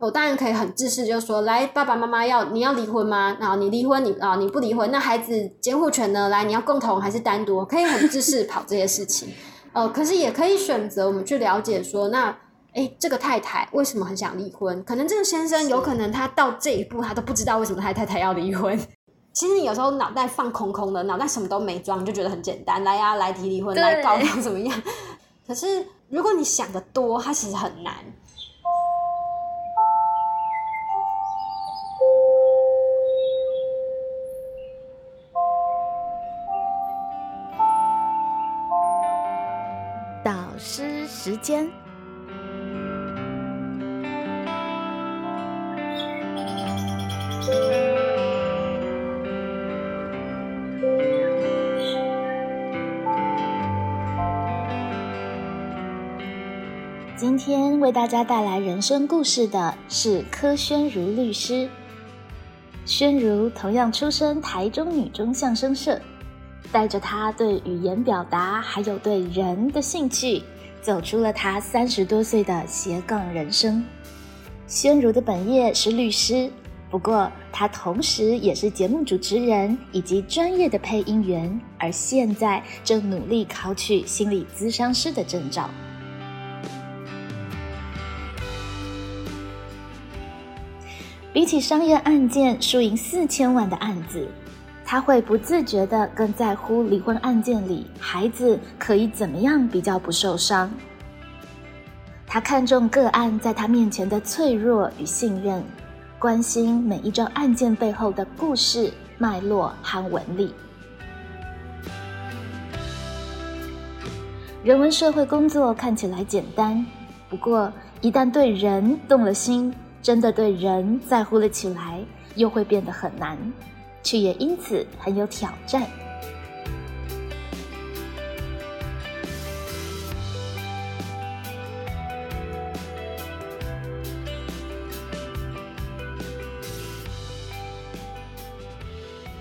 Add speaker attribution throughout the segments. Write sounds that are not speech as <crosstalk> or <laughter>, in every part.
Speaker 1: 我当然可以很自私，就说来爸爸妈妈要你要离婚吗？然后你离婚，你啊你不离婚，那孩子监护权呢？来你要共同还是单独？可以很自私跑这些事情，呃，可是也可以选择我们去了解说，那哎这个太太为什么很想离婚？可能这个先生有可能他到这一步他都不知道为什么他太太要离婚。其实你有时候脑袋放空空的，脑袋什么都没装，就觉得很简单，来呀来提离婚，来告他怎么样？<laughs> 可是如果你想的多，它其实很难。
Speaker 2: 诗时间，今天为大家带来人生故事的是柯宣如律师。宣如同样出身台中女中相声社。带着他对语言表达还有对人的兴趣，走出了他三十多岁的斜杠人生。宣如的本业是律师，不过他同时也是节目主持人以及专业的配音员，而现在正努力考取心理咨商师的证照。比起商业案件输赢四千万的案子。他会不自觉地更在乎离婚案件里孩子可以怎么样比较不受伤。他看重个案在他面前的脆弱与信任，关心每一桩案件背后的故事脉络和纹理。人文社会工作看起来简单，不过一旦对人动了心，真的对人在乎了起来，又会变得很难。却也因此很有挑战。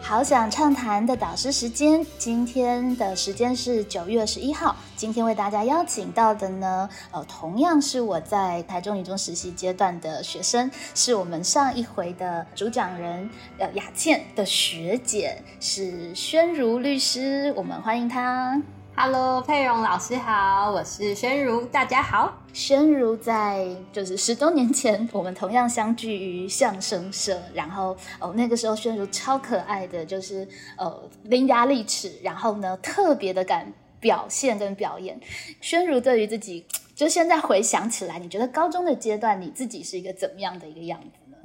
Speaker 2: 好想畅谈的导师时间，今天的时间是九月十一号。今天为大家邀请到的呢，呃，同样是我在台中女中实习阶段的学生，是我们上一回的主讲人，呃，雅倩的学姐，是宣如律师，我们欢迎她。
Speaker 1: Hello，佩蓉老师好，我是宣如，大家好。
Speaker 2: 宣如在就是十多年前，我们同样相聚于相声社，然后哦那个时候宣如超可爱的，就是呃伶牙俐齿，然后呢特别的敢表现跟表演。宣如对于自己，就现在回想起来，你觉得高中的阶段你自己是一个怎么样的一个样子呢？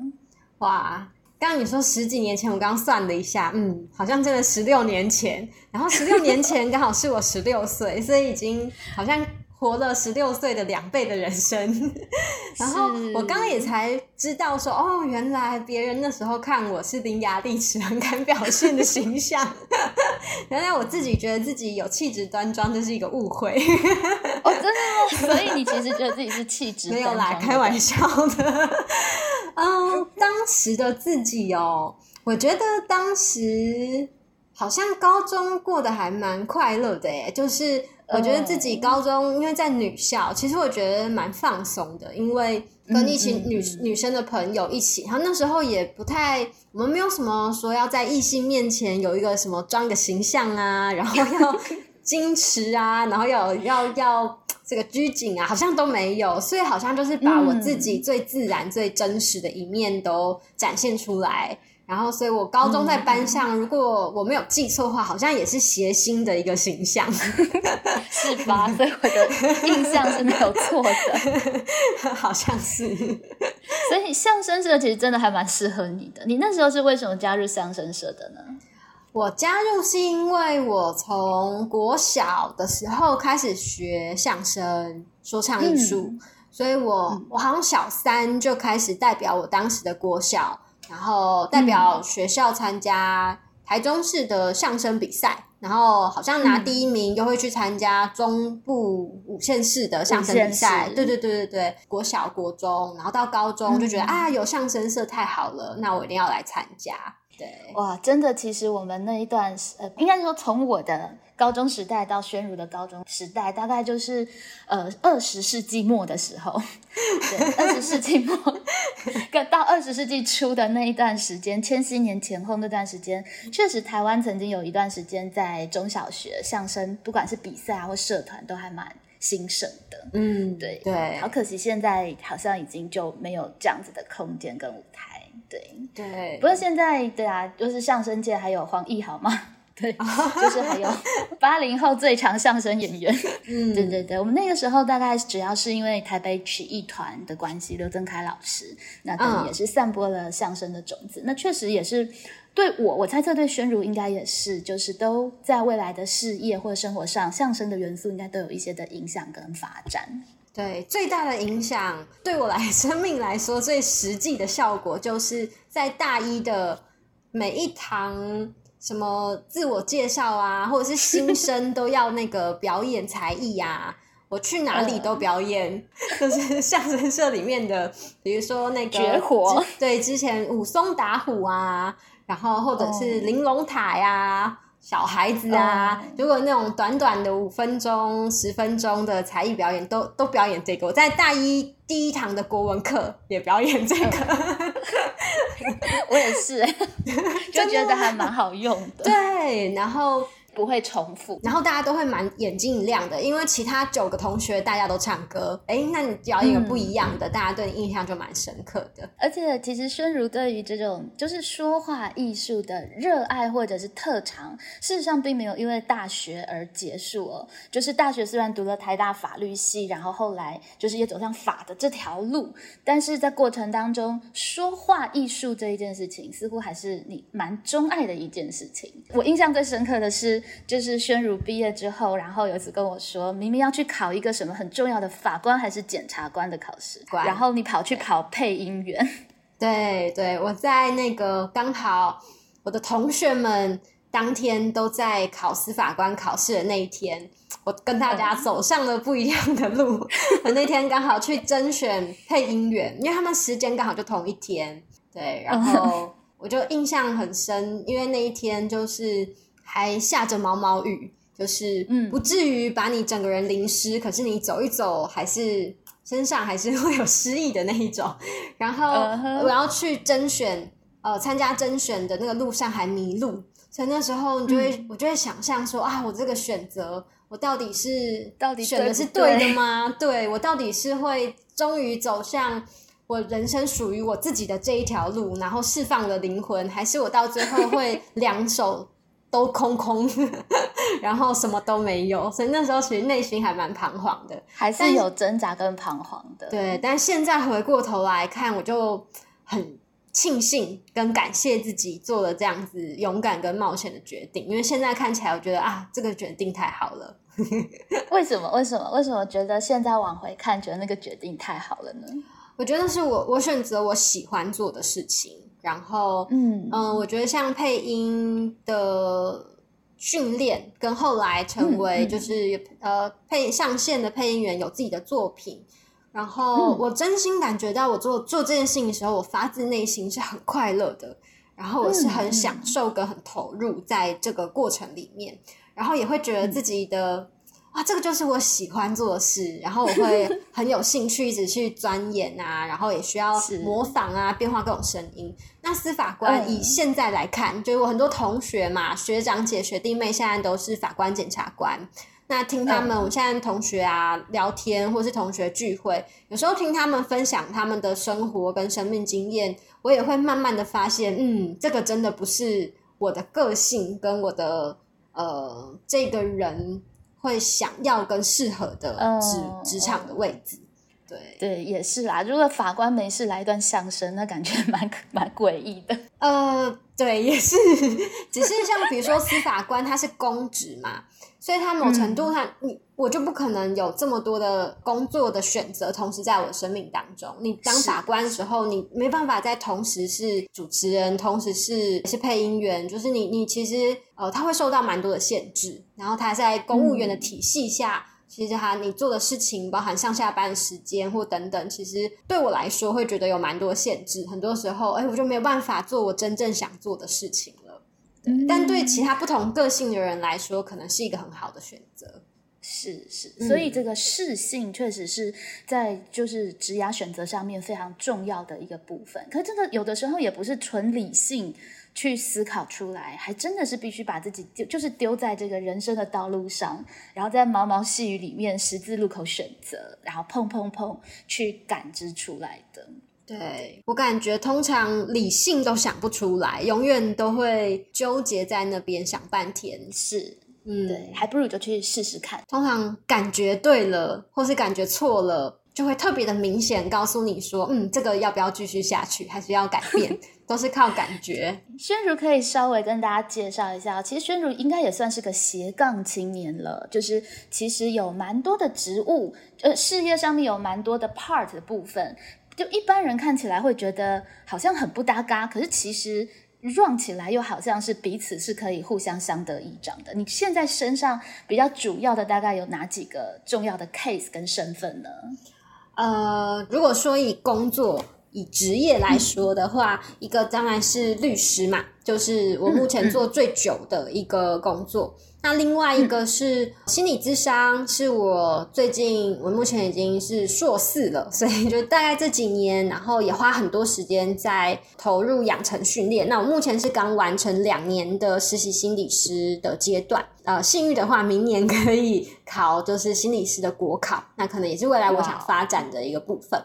Speaker 1: 哇！刚刚你说十几年前，我刚刚算了一下，嗯，好像真的十六年前。然后十六年前刚好是我十六岁，所以已经好像活了十六岁的两倍的人生。然后我刚刚也才知道说，哦，原来别人那时候看我是伶牙俐齿、很敢表现的形象。<laughs> 原来我自己觉得自己有气质端庄，这是一个误会。
Speaker 2: 哦，真的吗？所以你其实觉得自己是气质？<laughs>
Speaker 1: 没有啦，开玩笑的。嗯，当时的自己哦，我觉得当时好像高中过得还蛮快乐的诶就是我觉得自己高中因为在女校，其实我觉得蛮放松的，因为跟一起女女生的朋友一起，然后那时候也不太，我们没有什么说要在异性面前有一个什么装个形象啊，然后要 <laughs> 矜持啊，然后要要要。这个拘谨啊，好像都没有，所以好像就是把我自己最自然、最真实的一面都展现出来。然后，所以我高中在班上，如果我没有记错的话，好像也是谐星的一个形象，<laughs>
Speaker 2: 是吧？所以我的印象是没有错的，<laughs>
Speaker 1: 好像是。
Speaker 2: 所以相声社其实真的还蛮适合你的。你那时候是为什么加入相声社的呢？
Speaker 1: 我加入是因为我从国小的时候开始学相声、说唱艺术，所以我我好像小三就开始代表我当时的国小，然后代表学校参加台中市的相声比赛，然后好像拿第一名，又会去参加中部五县市的相声比赛。对对对对对，国小、国中，然后到高中就觉得啊，有相声社太好了，那我一定要来参加。对，
Speaker 2: 哇，真的，其实我们那一段，呃，应该说从我的高中时代到宣如的高中时代，大概就是呃二十世纪末的时候，对，二十世纪末，<laughs> 到二十世纪初的那一段时间，千禧年前后那段时间，确实台湾曾经有一段时间在中小学相声，不管是比赛啊或社团，都还蛮兴盛的。
Speaker 1: 嗯，
Speaker 2: 对
Speaker 1: 对，
Speaker 2: 好可惜，现在好像已经就没有这样子的空间跟舞台。对
Speaker 1: 对，
Speaker 2: 不过现在对啊，就是相声界还有黄奕豪嘛。<laughs> 对，就是还有 <laughs> 八零后最强相声演员。
Speaker 1: 嗯，
Speaker 2: 对对对，我们那个时候大概主要是因为台北曲艺团的关系，刘增凯老师，那等于也是散播了相声的种子。那确实也是对我，我猜测对宣如应该也是，就是都在未来的事业或生活上，相声的元素应该都有一些的影响跟发展。
Speaker 1: 对，最大的影响对我来 <laughs> 生命来说，最实际的效果就是在大一的每一堂。什么自我介绍啊，或者是新生 <laughs> 都要那个表演才艺呀？我去哪里都表演，就是 <laughs> 相声社里面的，比如说那个
Speaker 2: 绝活，
Speaker 1: 对，之前武松打虎啊，然后或者是玲珑塔呀。小孩子啊，如果那种短短的五分钟、十分钟的才艺表演，都都表演这个。我在大一第一堂的国文课也表演这个，<laughs>
Speaker 2: 我也是，<laughs> 就觉得还蛮好用的。<laughs>
Speaker 1: 对，然后。
Speaker 2: 不会重复，
Speaker 1: 然后大家都会蛮眼睛一亮的，因为其他九个同学大家都唱歌，哎，那你表演个不一样的，大家对你印象就蛮深刻的。
Speaker 2: 而且其实宣如对于这种就是说话艺术的热爱或者是特长，事实上并没有因为大学而结束哦。就是大学虽然读了台大法律系，然后后来就是也走上法的这条路，但是在过程当中，说话艺术这一件事情似乎还是你蛮钟爱的一件事情。我印象最深刻的是。就是宣儒毕业之后，然后有一次跟我说，明明要去考一个什么很重要的法官还是检察官的考试，然后你跑去考配音员。<laughs>
Speaker 1: 对对，我在那个刚好我的同学们当天都在考司法官考试的那一天，我跟大家走上了不一样的路。<laughs> 我那天刚好去甄选配音员，因为他们时间刚好就同一天。对，然后我就印象很深，因为那一天就是。还下着毛毛雨，就是不至于把你整个人淋湿，可是你走一走，还是身上还是会有湿意的那一种。然后我要去甄选，呃，参加甄选的那个路上还迷路，所以那时候你就会，我就会想象说啊，我这个选择，我到底是
Speaker 2: 到底
Speaker 1: 选的是对的吗？对我到底是会终于走向我人生属于我自己的这一条路，然后释放了灵魂，还是我到最后会两手？都空空，<laughs> 然后什么都没有，所以那时候其实内心还蛮彷徨的，
Speaker 2: 还是有挣扎跟彷徨的。
Speaker 1: 对，但现在回过头来看，我就很庆幸跟感谢自己做了这样子勇敢跟冒险的决定，因为现在看起来，我觉得啊，这个决定太好了。<laughs>
Speaker 2: 为什么？为什么？为什么觉得现在往回看，觉得那个决定太好了呢？
Speaker 1: 我觉得是我我选择我喜欢做的事情。然后，嗯嗯，我觉得像配音的训练，跟后来成为就是呃配上线的配音员，有自己的作品。然后我真心感觉到，我做做这件事情的时候，我发自内心是很快乐的。然后我是很享受跟很投入在这个过程里面，然后也会觉得自己的。啊，这个就是我喜欢做的事，然后我会 <laughs> 很有兴趣一直去钻研啊，然后也需要模仿啊，变化各种声音。那司法官以现在来看，就是我很多同学嘛，学长姐、学弟妹现在都是法官、检察官。那听他们，我现在同学啊聊天，或是同学聚会，有时候听他们分享他们的生活跟生命经验，我也会慢慢的发现，嗯，这个真的不是我的个性跟我的呃这个人。会想要跟适合的职职场的位置，对
Speaker 2: 对也是啦。如果法官没事来一段相声，那感觉蛮 <laughs> 蛮诡异的。
Speaker 1: 呃，对，也是，<laughs> 只是像比如说司法官，他是公职嘛。<laughs> 所以，他某程度上，你我就不可能有这么多的工作的选择，同时在我的生命当中。你当法官的时候，你没办法在同时是主持人，同时是是配音员，就是你你其实呃，他会受到蛮多的限制。然后他在公务员的体系下，其实他你做的事情，包含上下班时间或等等，其实对我来说会觉得有蛮多限制。很多时候，哎，我就没有办法做我真正想做的事情。但对其他不同个性的人来说，可能是一个很好的选择。
Speaker 2: 是是，所以这个适性确实是在就是职涯选择上面非常重要的一个部分。可这个有的时候也不是纯理性去思考出来，还真的是必须把自己丢，就是丢在这个人生的道路上，然后在毛毛细雨里面十字路口选择，然后碰碰碰去感知出来的。
Speaker 1: 对我感觉，通常理性都想不出来，永远都会纠结在那边想半天。
Speaker 2: 是。嗯，对，还不如就去试试看。
Speaker 1: 通常感觉对了，或是感觉错了，就会特别的明显，告诉你说，嗯，这个要不要继续下去，还是要改变，<laughs> 都是靠感觉。
Speaker 2: 宣如可以稍微跟大家介绍一下，其实宣如应该也算是个斜杠青年了，就是其实有蛮多的职务，呃，事业上面有蛮多的 part 的部分，就一般人看起来会觉得好像很不搭嘎，可是其实。run 起来又好像是彼此是可以互相相得益彰的。你现在身上比较主要的大概有哪几个重要的 case 跟身份呢？
Speaker 1: 呃，如果说以工作、以职业来说的话，一个当然是律师嘛，就是我目前做最久的一个工作。那另外一个是心理智商，是我最近我目前已经是硕士了，所以就大概这几年，然后也花很多时间在投入养成训练。那我目前是刚完成两年的实习心理师的阶段，呃，幸运的话，明年可以考就是心理师的国考，那可能也是未来我想发展的一个部分。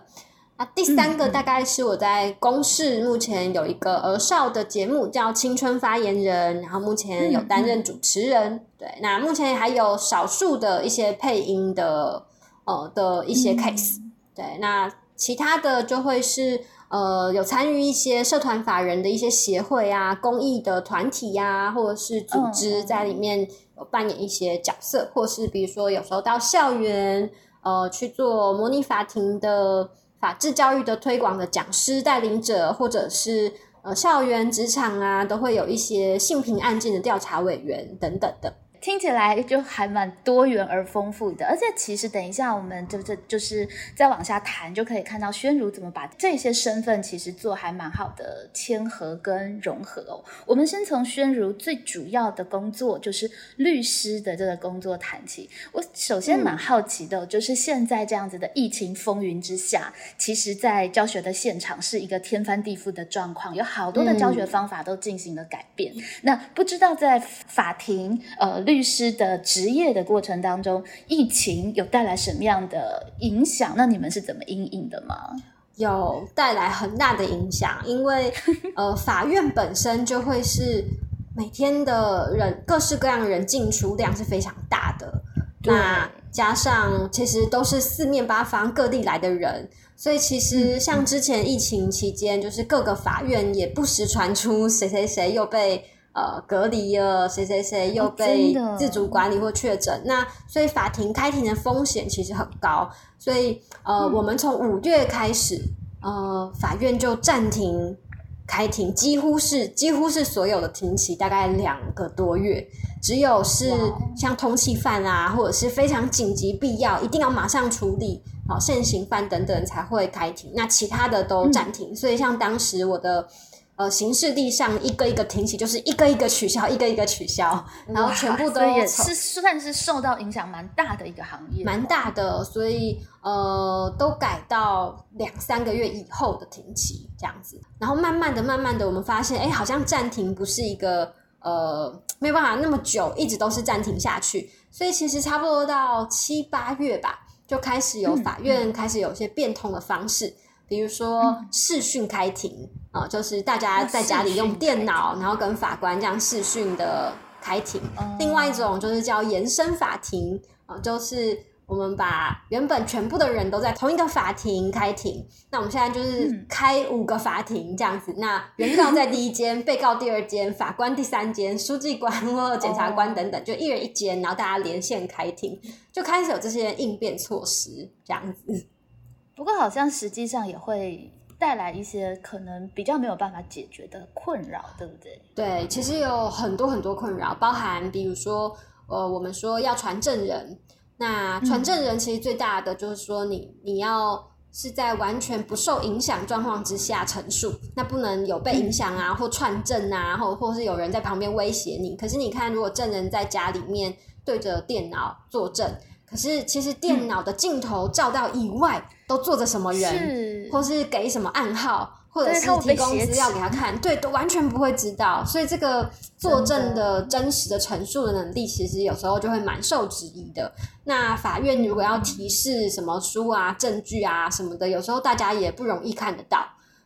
Speaker 1: 那第三个大概是我在公视目前有一个儿少的节目叫《青春发言人》，然后目前有担任主持人。对，那目前还有少数的一些配音的呃的一些 case。对，那其他的就会是呃有参与一些社团法人的一些协会啊、公益的团体呀，或者是组织在里面有扮演一些角色，或是比如说有时候到校园呃去做模拟法庭的。法治教育的推广的讲师、带领者，或者是呃校园、职场啊，都会有一些性平案件的调查委员等等的。
Speaker 2: 听起来就还蛮多元而丰富的，而且其实等一下我们就这就是再往下谈，就可以看到宣如怎么把这些身份其实做还蛮好的谦和跟融合哦。我们先从宣如最主要的工作就是律师的这个工作谈起。我首先蛮好奇的，就是现在这样子的疫情风云之下，其实在教学的现场是一个天翻地覆的状况，有好多的教学方法都进行了改变。那不知道在法庭呃。律师的职业的过程当中，疫情有带来什么样的影响？那你们是怎么应应的吗？
Speaker 1: 有带来很大的影响，因为 <laughs> 呃，法院本身就会是每天的人各式各样的人进出量是非常大的。那加上其实都是四面八方各地来的人，所以其实像之前疫情期间，就是各个法院也不时传出谁谁谁又被。呃，隔离了，谁谁谁又被自主管理或确诊，那所以法庭开庭的风险其实很高，所以呃，我们从五月开始，呃，法院就暂停开庭，几乎是几乎是所有的庭期大概两个多月，只有是像通缉犯啊，或者是非常紧急必要，一定要马上处理，好现行犯等等才会开庭，那其他的都暂停，所以像当时我的。呃，刑事地上一个一个停起，就是一个一个取消，一个一个取消，然后全部都
Speaker 2: 也是算是受到影响蛮大的一个行业，
Speaker 1: 蛮大的，所以呃，都改到两三个月以后的停期这样子，然后慢慢的、慢慢的，我们发现，哎，好像暂停不是一个呃，没有办法那么久，一直都是暂停下去，所以其实差不多到七八月吧，就开始有法院开始有一些变通的方式。比如说视讯开庭啊，就是大家在家里用电脑，然后跟法官这样视讯的开庭。另外一种就是叫延伸法庭啊，就是我们把原本全部的人都在同一个法庭开庭，那我们现在就是开五个法庭这样子。那原告在第一间，被告第二间，法官第三间，书记官或检察官等等，就一人一间，然后大家连线开庭，就开始有这些应变措施这样子。
Speaker 2: 不过，好像实际上也会带来一些可能比较没有办法解决的困扰，对不对？
Speaker 1: 对，其实有很多很多困扰，包含比如说，呃，我们说要传证人，那传证人其实最大的就是说，你你要是在完全不受影响状况之下陈述，那不能有被影响啊，或串证啊，或或是有人在旁边威胁你。可是你看，如果证人在家里面对着电脑作证。可是其实电脑的镜头照到以外都坐着什么人，或是给什么暗号，或者是提供资料给他看，对，都完全不会知道。所以这个作证的真实的陈述的能力，其实有时候就会蛮受质疑的。那法院如果要提示什么书啊、证据啊什么的，有时候大家也不容易看得到。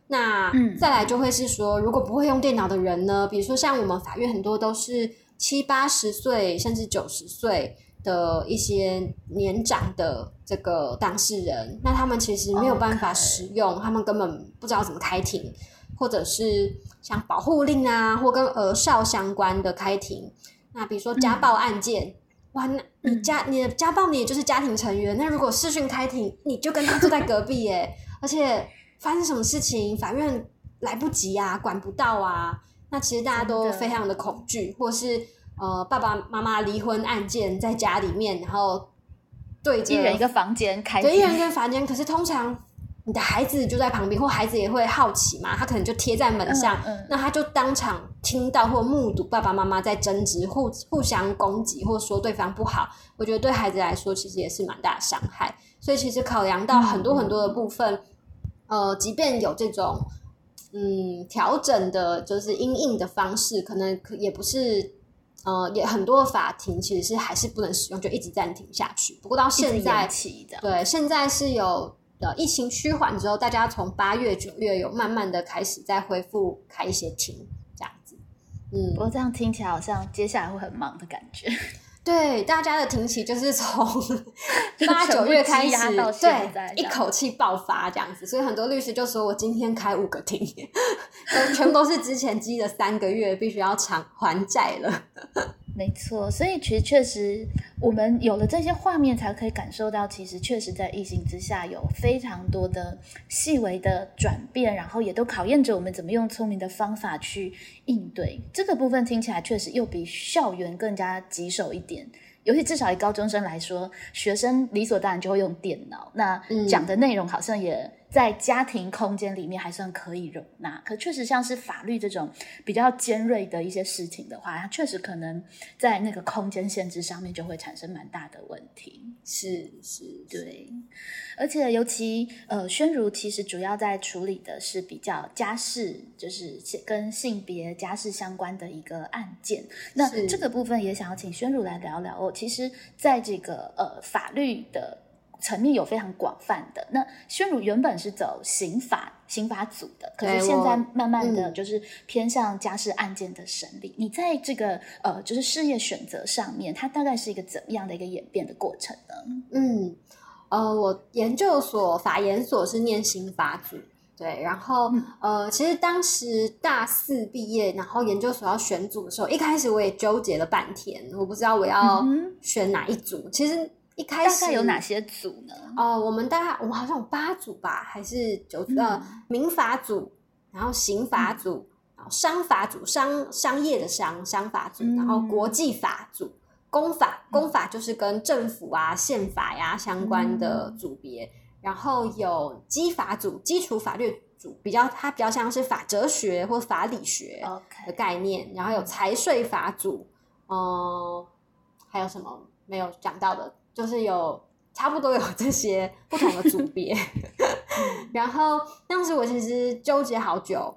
Speaker 1: 那再来就会是说，如果不会用电脑的人呢，比如说像我们法院很多都是七八十岁甚至九十岁。的一些年长的这个当事人，那他们其实没有办法使用，他们根本不知道怎么开庭，或者是像保护令啊，或跟儿少相关的开庭。那比如说家暴案件，哇，那你家你的家暴你也就是家庭成员，那如果视讯开庭，你就跟他坐在隔壁耶，<laughs> 而且发生什么事情，法院来不及啊，管不到啊，那其实大家都非常的恐惧，或是。呃，爸爸妈妈离婚案件在家里面，然后对着
Speaker 2: 一人一个房间开，
Speaker 1: 对，一人一个房间。可是通常你的孩子就在旁边，或孩子也会好奇嘛，他可能就贴在门上，那他就当场听到或目睹爸爸妈妈在争执、互互相攻击，或说对方不好。我觉得对孩子来说，其实也是蛮大的伤害。所以其实考量到很多很多的部分，呃，即便有这种嗯调整的，就是阴影的方式，可能也不是。呃，也很多的法庭其实是还是不能使用，就一直暂停下去。不过到现在，对，现在是有呃疫情趋缓之后，大家从八月、九月有慢慢的开始在恢复开一些庭，这样子。
Speaker 2: 嗯，不过这样听起来好像接下来会很忙的感觉。
Speaker 1: 对，大家的庭期就是从 <laughs> 八九月开始，对，一口气爆发这样子，所以很多律师就说我今天开五个庭，<laughs> 全部都是之前积的三个月，必须要偿还债了。
Speaker 2: 没错，所以其实确实，我们有了这些画面，才可以感受到，其实确实在疫情之下，有非常多的细微的转变，然后也都考验着我们怎么用聪明的方法去应对。这个部分听起来确实又比校园更加棘手一点。尤其至少以高中生来说，学生理所当然就会用电脑，那讲的内容好像也在家庭空间里面还算可以容纳。可确实像是法律这种比较尖锐的一些事情的话，它确实可能在那个空间限制上面就会产生蛮大的问题。
Speaker 1: 是是，
Speaker 2: 对。而且尤其呃，宣如其实主要在处理的是比较家事，就是跟性别家事相关的一个案件。那这个部分也想要请宣如来聊聊哦。其实，在这个呃法律的层面有非常广泛的。那宣儒原本是走刑法刑法组的，可是现在慢慢的就是偏向家事案件的审理。你在这个呃就是事业选择上面，它大概是一个怎么样的一个演变的过程呢？
Speaker 1: 嗯。呃，我研究所法研所是念刑法组，对，然后呃，其实当时大四毕业，然后研究所要选组的时候，一开始我也纠结了半天，我不知道我要选哪一组。其实一开始
Speaker 2: 大概有哪些组呢？
Speaker 1: 哦，我们大概我们好像有八组吧，还是九组呃民法组，然后刑法组，然后商法组，商商业的商商法组，然后国际法组。公法，公法就是跟政府啊、宪法呀相关的组别，然后有基法组、基础法律组，比较它比较像是法哲学或法理学的概念，然后有财税法组，嗯，还有什么没有讲到的，就是有差不多有这些不同的组别。<laughs> 然后当时我其实纠结好久，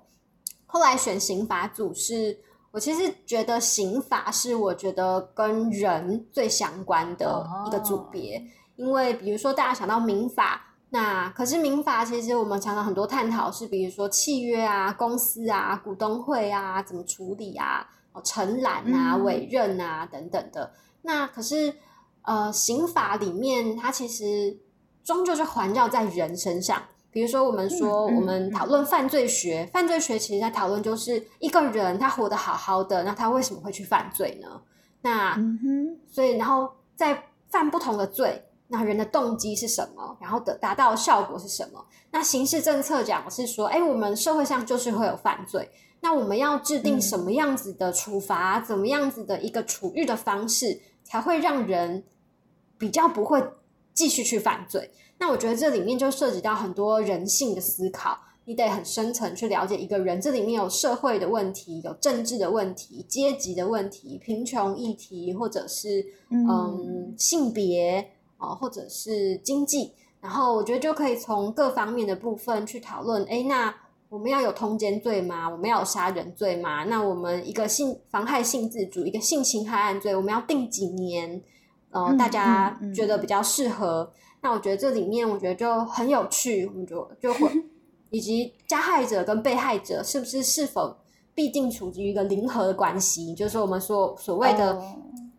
Speaker 1: 后来选刑法组是。我其实觉得刑法是我觉得跟人最相关的一个组别，因为比如说大家想到民法，那可是民法其实我们常常很多探讨是，比如说契约啊、公司啊、股东会啊怎么处理啊、承揽啊、委任啊等等的。那可是呃，刑法里面它其实终究是环绕在人身上。比如说，我们说我们讨论犯罪学，犯罪学其实在讨论就是一个人他活得好好的，那他为什么会去犯罪呢？那所以然后在犯不同的罪，那人的动机是什么？然后得达到的效果是什么？那刑事政策讲是说，哎，我们社会上就是会有犯罪，那我们要制定什么样子的处罚，怎么样子的一个处遇的方式，才会让人比较不会继续去犯罪？那我觉得这里面就涉及到很多人性的思考，你得很深层去了解一个人。这里面有社会的问题，有政治的问题，阶级的问题，贫穷议题，或者是嗯性别哦，或者是经济，然后我觉得就可以从各方面的部分去讨论。哎，那我们要有通奸罪吗？我们要有杀人罪吗？那我们一个性妨害性自主，一个性侵害案罪，我们要定几年？呃，大家觉得比较适合？那我觉得这里面我觉得就很有趣，我们就就会 <laughs> 以及加害者跟被害者是不是是否必定处于一个零和的关系？就是我们说所谓的。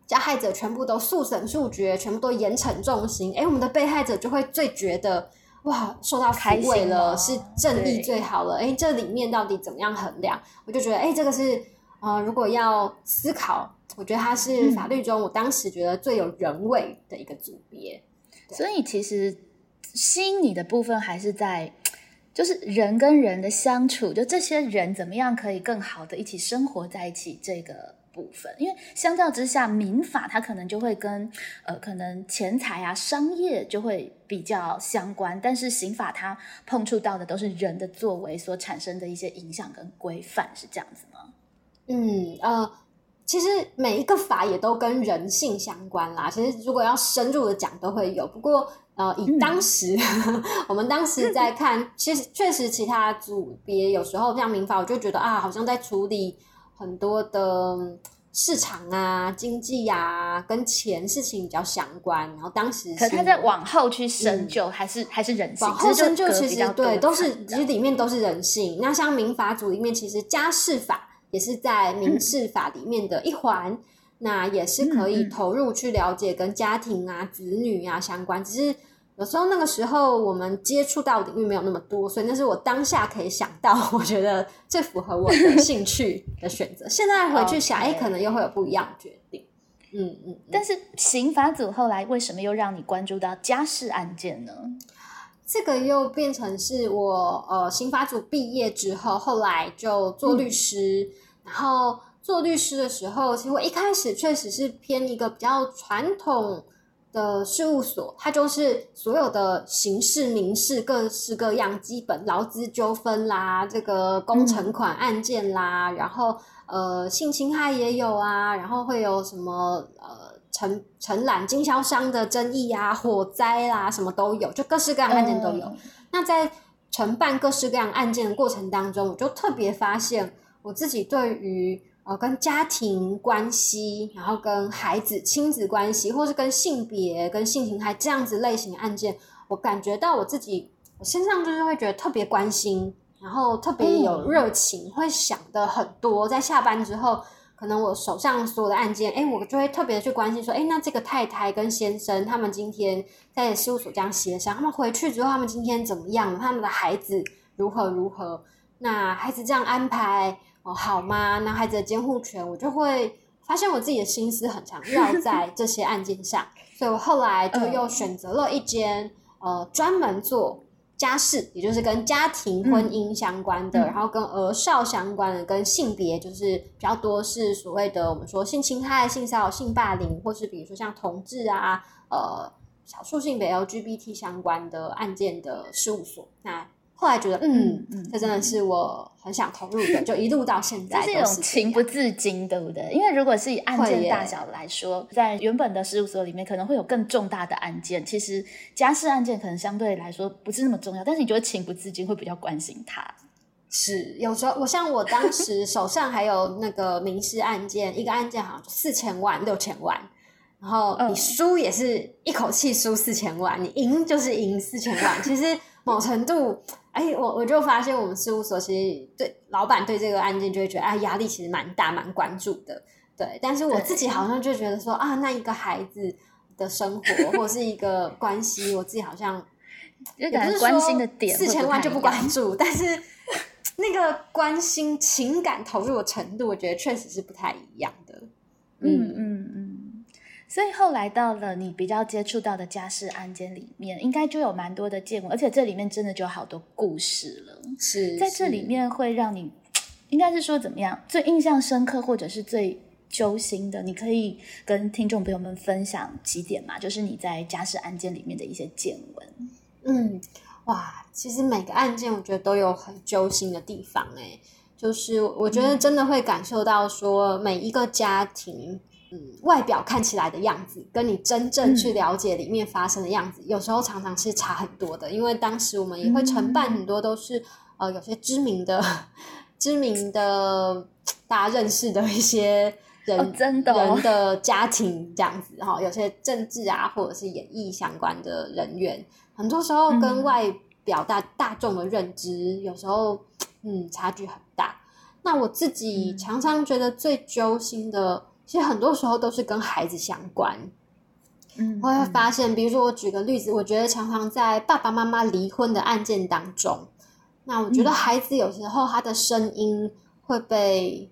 Speaker 1: 加害者全部都速审速决，全部都严惩重刑。哎，我们的被害者就会最觉得哇，受到抚慰了，是正义最好了。哎，这里面到底怎么样衡量？我就觉得，哎，这个是呃，如果要思考，我觉得它是法律中我当时觉得最有人味的一个组别。
Speaker 2: 所以，其实吸引你的部分还是在，就是人跟人的相处，就这些人怎么样可以更好的一起生活在一起，这个。部分，因为相较之下，民法它可能就会跟呃，可能钱财啊、商业就会比较相关，但是刑法它碰触到的都是人的作为所产生的一些影响跟规范，是这样子吗？
Speaker 1: 嗯呃，其实每一个法也都跟人性相关啦。其实如果要深入的讲，都会有。不过呃，以当时 <laughs> 我们当时在看，其实确实其他组别有时候像民法，我就觉得啊，好像在处理。很多的市场啊、经济呀，跟钱事情比较相关。然后当时，
Speaker 2: 可他在往后去深究，还是还是人性？
Speaker 1: 往后深究其实对，都是其实里面都是人性。那像民法组里面，其实家事法也是在民事法里面的一环，那也是可以投入去了解跟家庭啊、子女啊相关，只是。有时候那个时候我们接触到领域没有那么多，所以那是我当下可以想到，我觉得最符合我的 <laughs> 兴趣的选择。现在回去想，哎，可能又会有不一样的决定。嗯嗯。
Speaker 2: 但是刑法组后来为什么又让你关注到家事案件呢？
Speaker 1: 这个又变成是我呃刑法组毕业之后，后来就做律师。然后做律师的时候，其实我一开始确实是偏一个比较传统。的事务所，它就是所有的刑事、民事各式各样基本劳资纠纷啦，这个工程款案件啦，然后呃性侵害也有啊，然后会有什么呃承承揽经销商的争议啊，火灾啦，什么都有，就各式各样案件都有。那在承办各式各样案件的过程当中，我就特别发现我自己对于。呃，跟家庭关系，然后跟孩子亲子关系，或是跟性别、跟性侵害这样子类型的案件，我感觉到我自己我身上就是会觉得特别关心，然后特别有热情，会想的很多。在下班之后，可能我手上所有的案件，哎，我就会特别去关心，说，哎，那这个太太跟先生他们今天在事务所这样协商，他们回去之后，他们今天怎么样？他们的孩子如何如何？那孩子这样安排哦。好吗？那孩子的监护权，我就会发现我自己的心思很常绕 <laughs> 在这些案件上，所以我后来就又选择了一间呃专门做家事，也就是跟家庭婚姻相关的，然后跟儿少相关的，跟性别就是比较多是所谓的我们说性侵害、性骚扰、性霸凌，或是比如说像同志啊、呃少数性别 LGBT 相关的案件的事务所。那后来觉得，嗯嗯，这真的是我很想投入的，就一路到现在，
Speaker 2: 是一种情不自禁，对不对？因为如果是以案件大小来说，在原本的事务所里面，可能会有更重大的案件。其实家事案件可能相对来说不是那么重要，但是你觉得情不自禁会比较关心它。
Speaker 1: 是有时候，我像我当时 <laughs> 手上还有那个民事案件，一个案件好像四千万、六千万，然后你输也是一口气输四千万，你赢就是赢四千万。其实某程度。哎，我我就发现我们事务所其实对老板对这个案件就会觉得哎压力其实蛮大蛮关注的，对。但是我自己好像就觉得说啊，那一个孩子的生活或者是一个关系，我自己好像
Speaker 2: 也不是关心的点
Speaker 1: 四千万就不关注，但是那个关心情感投入的程度，我觉得确实是不太一样的。
Speaker 2: 嗯嗯嗯。所以后来到了你比较接触到的家事案件里面，应该就有蛮多的见闻，而且这里面真的就有好多故事了。
Speaker 1: 是
Speaker 2: 在这里面会让你，应该是说怎么样最印象深刻，或者是最揪心的，你可以跟听众朋友们分享几点嘛？就是你在家事案件里面的一些见闻。
Speaker 1: 嗯，哇，其实每个案件我觉得都有很揪心的地方，哎，就是我觉得真的会感受到说每一个家庭。嗯外表看起来的样子，跟你真正去了解里面发生的样子，有时候常常是差很多的。因为当时我们也会承办很多都是呃有些知名的、知名的大家认识的一些人、
Speaker 2: 真的
Speaker 1: 人的家庭这样子哈，有些政治啊或者是演艺相关的人员，很多时候跟外表大大众的认知有时候嗯差距很大。那我自己常常觉得最揪心的，其实很多时候都是跟孩子相关。
Speaker 2: 嗯，
Speaker 1: 我会发现，比如说我举个例子，我觉得常常在爸爸妈妈离婚的案件当中，那我觉得孩子有时候他的声音会被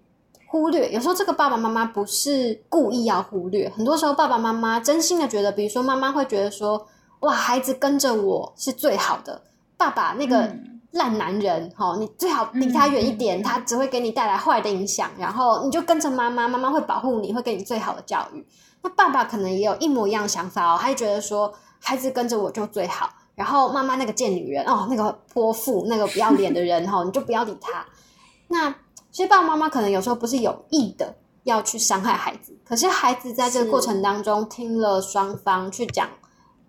Speaker 1: 忽略。有时候这个爸爸妈妈不是故意要忽略，很多时候爸爸妈妈真心的觉得，比如说妈妈会觉得说，哇，孩子跟着我是最好的，爸爸那个。烂男人，哈，你最好离他远一点，他只会给你带来坏的影响。然后你就跟着妈妈，妈妈会保护你，会给你最好的教育。那爸爸可能也有一模一样的想法哦，他就觉得说，孩子跟着我就最好。然后妈妈那个贱女人哦，那个泼妇，那个不要脸的人 <laughs> 哈，你就不要理他。那其实爸爸妈妈可能有时候不是有意的要去伤害孩子，可是孩子在这个过程当中听了双方去讲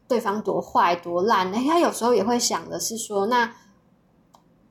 Speaker 1: 对方多坏多烂，哎，他有时候也会想的是说，那。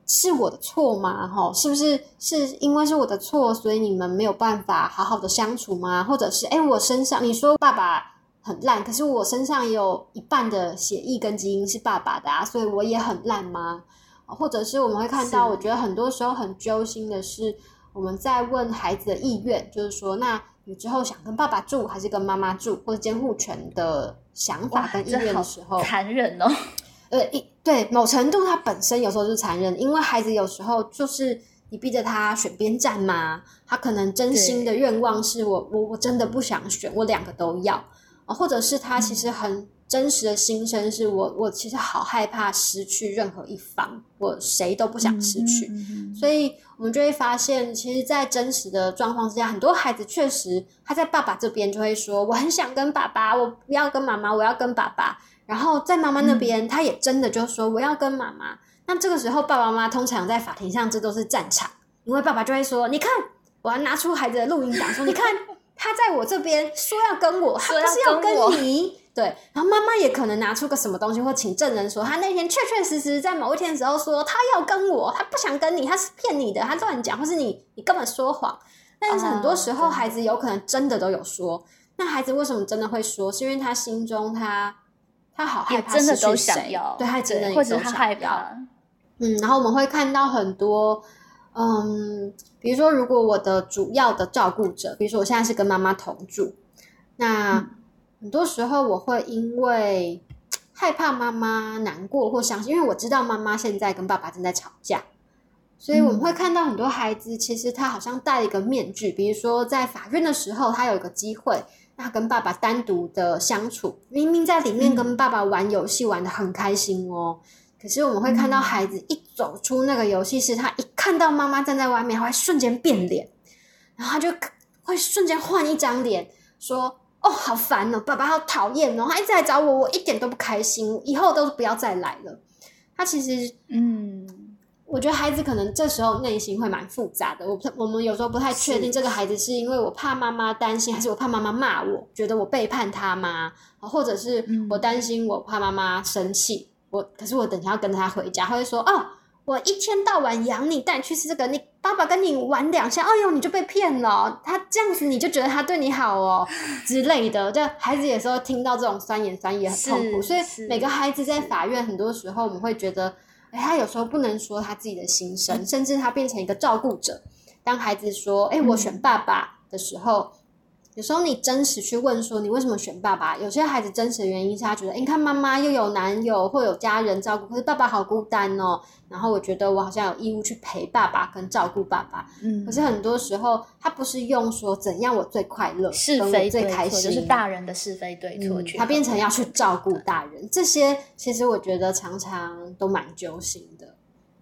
Speaker 1: 是我的错吗？哈，是不是是因为是我的错，所以你们没有办法好好的相处吗？或者是，哎，我身上你说爸爸很烂，可是我身上有一半的血液跟基因是爸爸的啊，所以我也很烂吗？或者是我们会看到，我觉得很多时候很揪心的是，我们在问孩子的意愿，就是说，那你之后想跟爸爸住还是跟妈妈住，或者监护权的想法跟意愿的时候，
Speaker 2: 残忍哦。<laughs>
Speaker 1: 呃，一对某程度，他本身有时候是残忍，因为孩子有时候就是你逼着他选边站嘛，他可能真心的愿望是我我我真的不想选，我两个都要。啊，或者是他其实很真实的心声是我我其实好害怕失去任何一方，我谁都不想失去，所以我们就会发现，其实，在真实的状况之下，很多孩子确实他在爸爸这边就会说，我很想跟爸爸，我不要跟妈妈，我要跟爸爸。然后在妈妈那边，他也真的就说我要跟妈妈。那这个时候，爸爸妈妈通常在法庭上，这都是战场，因为爸爸就会说：“你看，我要拿出孩子的录音档，说你看他在我这边说要跟我，他不是要跟你。”对。然后妈妈也可能拿出个什么东西，或请证人说他那天确确实实在某一天的时候说他要跟我，他不想跟你，他是骗你的，他乱讲，或是你你根本说谎。但是很多时候，孩子有可能真的都有说。那孩子为什么真的会说？是因为他心中他。他好害怕失去谁，对他真的
Speaker 2: 或者他害怕。
Speaker 1: 嗯，然后我们会看到很多，嗯，比如说，如果我的主要的照顾者，比如说我现在是跟妈妈同住，那很多时候我会因为害怕妈妈难过或伤心，因为我知道妈妈现在跟爸爸正在吵架，所以我们会看到很多孩子，其实他好像戴一个面具，比如说在法院的时候，他有一个机会。他跟爸爸单独的相处，明明在里面跟爸爸玩游戏玩的很开心哦，可是我们会看到孩子一走出那个游戏室，他一看到妈妈站在外面，他会瞬间变脸，然后他就会瞬间换一张脸，说：“哦，好烦哦，爸爸好讨厌哦，他一直来找我，我一点都不开心，以后都不要再来了。”他其实，嗯。我觉得孩子可能这时候内心会蛮复杂的。我我们有时候不太确定，这个孩子是因为我怕妈妈担心，还是我怕妈妈骂我，觉得我背叛他吗？或者是我担心我怕妈妈生气，我可是我等下要跟他回家，他会说：“哦，我一天到晚养你，带你去吃这个，你爸爸跟你玩两下，哎呦，你就被骗了。他这样子你就觉得他对你好哦 <laughs> 之类的。”就孩子有时候听到这种酸言酸语很痛苦，所以每个孩子在法院很多时候我们会觉得。哎，他有时候不能说他自己的心声，甚至他变成一个照顾者。当孩子说“哎，我选爸爸”的时候。有时候你真实去问说你为什么选爸爸？有些孩子真实的原因是他觉得，你看妈妈又有男友或有家人照顾，可是爸爸好孤单哦。然后我觉得我好像有义务去陪爸爸跟照顾爸爸。嗯，可是很多时候他不是用说怎样我最快乐、
Speaker 2: 是非
Speaker 1: 最开心，
Speaker 2: 就是大人的是非对错，
Speaker 1: 他变成要去照顾大人。这些其实我觉得常常都蛮揪心的。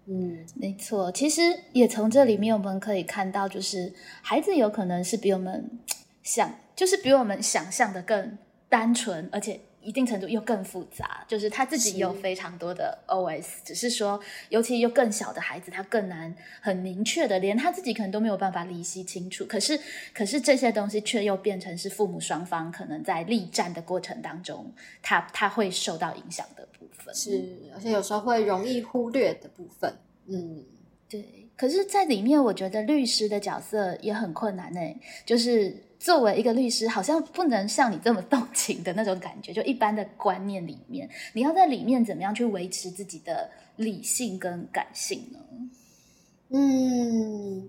Speaker 2: 嗯，没错，其实也从这里面我们可以看到，就是孩子有可能是比我们。想就是比我们想象的更单纯，而且一定程度又更复杂，就是他自己有非常多的 OS，只是说，尤其又更小的孩子，他更难很明确的，连他自己可能都没有办法理析清楚。可是，可是这些东西却又变成是父母双方可能在力战的过程当中，他他会受到影响的部分。
Speaker 1: 是，而且有时候会容易忽略的部分。嗯，
Speaker 2: 对。可是，在里面，我觉得律师的角色也很困难呢，就是。作为一个律师，好像不能像你这么动情的那种感觉。就一般的观念里面，你要在里面怎么样去维持自己的理性跟感性呢？
Speaker 1: 嗯，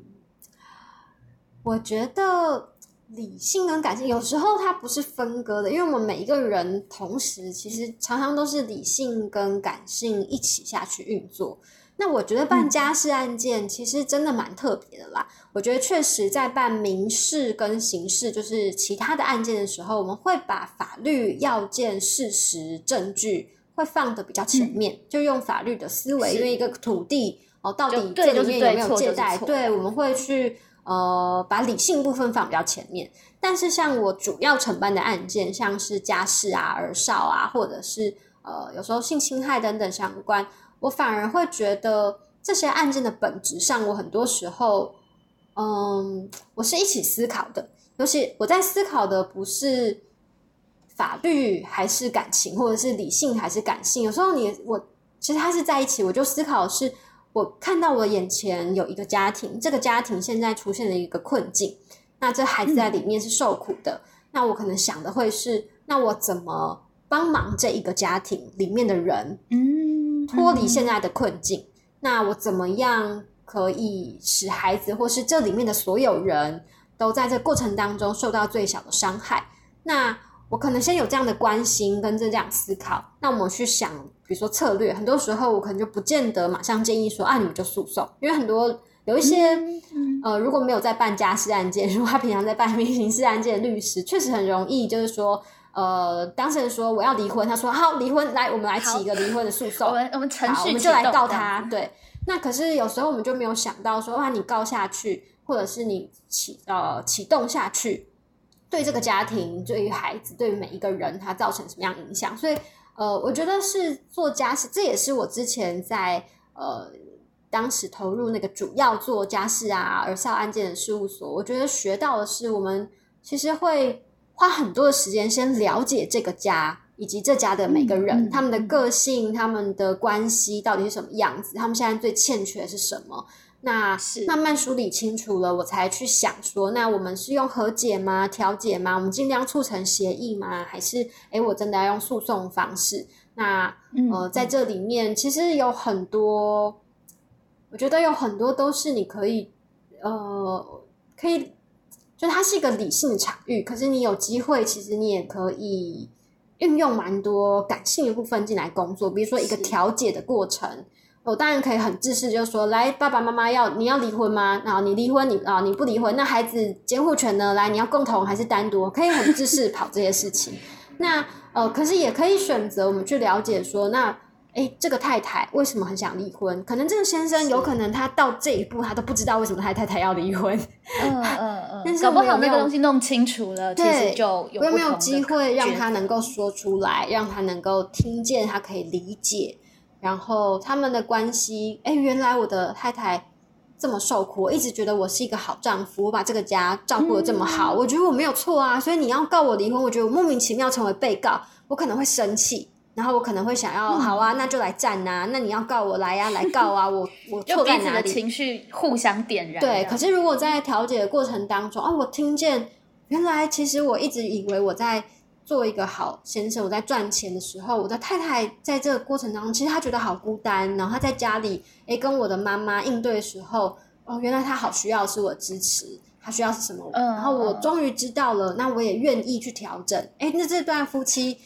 Speaker 1: 我觉得理性跟感性有时候它不是分割的，因为我们每一个人同时其实常常都是理性跟感性一起下去运作。那我觉得办家事案件其实真的蛮特别的啦。我觉得确实在办民事跟刑事，就是其他的案件的时候，我们会把法律要件、事实、证据会放的比较前面，就用法律的思维，因为一个土地哦，到底这里面有没有借贷？对，我们会去呃把理性部分放比较前面。但是像我主要承办的案件，像是家事啊、儿少啊，或者是呃有时候性侵害等等相关。我反而会觉得这些案件的本质上，我很多时候，嗯，我是一起思考的。尤其我在思考的不是法律还是感情，或者是理性还是感性。有时候你我其实他是在一起，我就思考是，我看到我眼前有一个家庭，这个家庭现在出现了一个困境，那这孩子在里面是受苦的。那我可能想的会是，那我怎么帮忙这一个家庭里面的人？嗯。脱离现在的困境，那我怎么样可以使孩子或是这里面的所有人都在这过程当中受到最小的伤害？那我可能先有这样的关心跟这样思考，那我们去想，比如说策略，很多时候我可能就不见得马上建议说啊，你们就诉讼，因为很多有一些呃，如果没有在办家事案件，<laughs> 如果他平常在办民事案件的律师，确实很容易就是说。呃，当事人说我要离婚，他说好离婚，来我们来起一个离婚的诉讼，
Speaker 2: 我们我们程序
Speaker 1: 我们就来告他。对，那可是有时候我们就没有想到说，哇，你告下去，或者是你启呃启动下去，对这个家庭、对于孩子、对于每一个人，他造成什么样影响？所以呃，我觉得是做家事，这也是我之前在呃当时投入那个主要做家事啊、儿少案件的事务所，我觉得学到的是，我们其实会。花很多的时间先了解这个家以及这家的每个人，他们的个性、他们的关系到底是什么样子，他们现在最欠缺的是什么？那慢慢梳理清楚了，我才去想说，那我们是用和解吗？调解吗？我们尽量促成协议吗？还是诶，我真的要用诉讼方式？那呃，在这里面其实有很多，我觉得有很多都是你可以呃可以。就它是一个理性的场域，可是你有机会，其实你也可以运用蛮多感性的部分进来工作。比如说一个调解的过程，我当然可以很自私，就是说，来爸爸妈妈要你要离婚吗？然后你离婚，你啊你不离婚，那孩子监护权呢？来，你要共同还是单独？可以很自私跑这些事情。<laughs> 那呃，可是也可以选择我们去了解说那。哎，这个太太为什么很想离婚？可能这个先生有可能他到这一步，他都不知道为什么他太太要离婚。
Speaker 2: 嗯嗯嗯。<laughs> 但是搞不好那个东西弄清楚了，其实就有
Speaker 1: 没有机会让他能够说出来，让他能够听见，他可以理解。然后他们的关系，哎，原来我的太太这么受苦，我一直觉得我是一个好丈夫，我把这个家照顾的这么好，我觉得我没有错啊。所以你要告我离婚，我觉得我莫名其妙成为被告，我可能会生气。然后我可能会想要，好啊，那就来战呐！那你要告我来呀，来告啊！我我 <laughs> 错在哪
Speaker 2: 里？情绪互相点燃。
Speaker 1: 对，可是如果在调解的过程当中，哦，我听见原来其实我一直以为我在做一个好先生，我在赚钱的时候，我的太太在这个过程当中，其实她觉得好孤单。然后她在家里，哎，跟我的妈妈应对的时候，哦，原来她好需要是我支持，她需要是什么？然后我终于知道了，那我也愿意去调整。哎，那这段夫妻。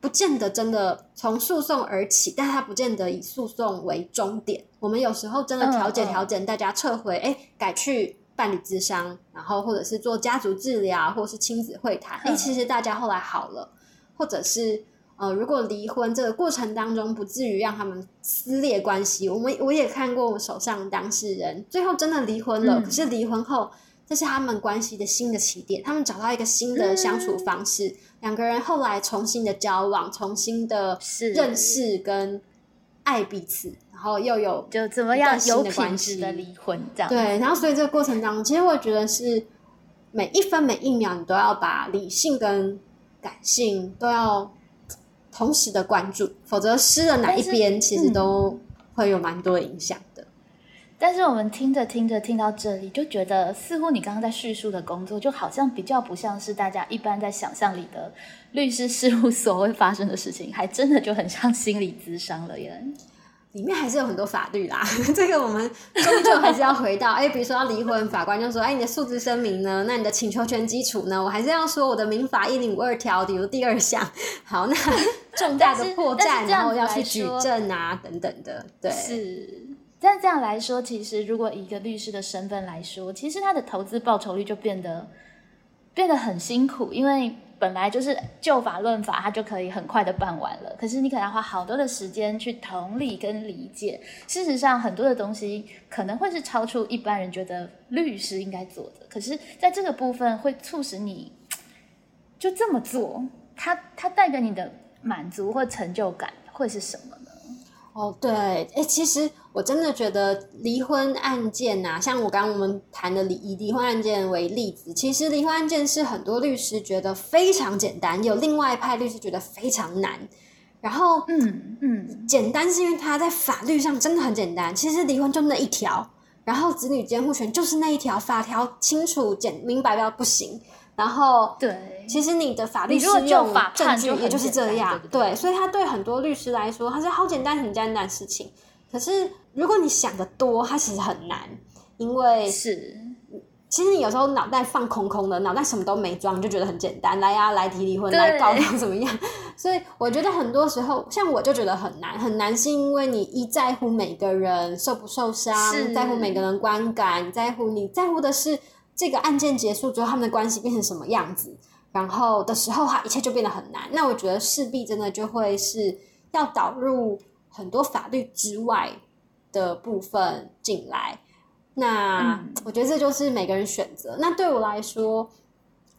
Speaker 1: 不见得真的从诉讼而起，但它不见得以诉讼为终点。我们有时候真的调解调整，大家撤回，哎，改去伴侣咨商，然后或者是做家族治疗，或者是亲子会谈，哎，其实大家后来好了，或者是呃，如果离婚这个过程当中不至于让他们撕裂关系，我们我也看过我手上当事人最后真的离婚了，可是离婚后这是他们关系的新的起点，他们找到一个新的相处方式。两个人后来重新的交往，重新的认识跟爱彼此，然后又有
Speaker 2: 就怎么样
Speaker 1: 新
Speaker 2: 有
Speaker 1: 的关系
Speaker 2: 品质的离婚这样。
Speaker 1: 对，然后所以这个过程当中，其实我觉得是每一分每一秒，你都要把理性跟感性都要同时的关注，否则失了哪一边，其实
Speaker 2: 嗯
Speaker 1: 都会有蛮多影响的。
Speaker 2: 但是我们听着听着听到这里，就觉得似乎你刚刚在叙述的工作，就好像比较不像是大家一般在想象里的律师事务所会发生的事情，还真的就很像心理咨商了耶。
Speaker 1: 里面还是有很多法律啦，这个我们终究还是要回到，哎，比如说要离婚，法官就说，哎，你的诉职声明呢？那你的请求权基础呢？我还是要说我的民法一零五二条，比如第二项，好，那重大的破绽，然后要去举证啊，等等的，对，
Speaker 2: 是。但这样来说，其实如果以一个律师的身份来说，其实他的投资报酬率就变得变得很辛苦，因为本来就是就法论法，他就可以很快的办完了。可是你可能要花好多的时间去同理跟理解。事实上，很多的东西可能会是超出一般人觉得律师应该做的。可是，在这个部分会促使你就这么做，它它带给你的满足或成就感会是什么呢？
Speaker 1: 哦，对，哎，其实我真的觉得离婚案件呐、像我刚刚我们谈的离以离婚案件为例子，其实离婚案件是很多律师觉得非常简单，有另外一派律师觉得非常难。然后，
Speaker 2: 嗯嗯。
Speaker 1: 简单是因为他在法律上真的很简单，其实离婚就那一条，然后子女监护权就是那一条，法条清楚简明白到不行。然后，
Speaker 2: 对，
Speaker 1: 其实你的法律适用
Speaker 2: 法
Speaker 1: 证据也就是这样，
Speaker 2: 对
Speaker 1: 所以他对很多律师来说，它是好简单很简单的事情。可是如果你想的多，它其实很难，因为
Speaker 2: 是
Speaker 1: 其实你有时候脑袋放空空的，脑袋什么都没装，你就觉得很简单，来呀、来提离婚，
Speaker 2: 对
Speaker 1: 来告他怎么样？<laughs> 所以我觉得很多时候，像我就觉得很难，很难是因为你一在乎每个人受不受伤，在乎每个人观感，在乎你在乎的是这个案件结束之后他们的关系变成什么样子，然后的时候，它一切就变得很难。那我觉得势必真的就会是要导入很多法律之外的部分进来。那、
Speaker 2: 嗯
Speaker 1: 我觉得这就是每个人选择。那对我来说，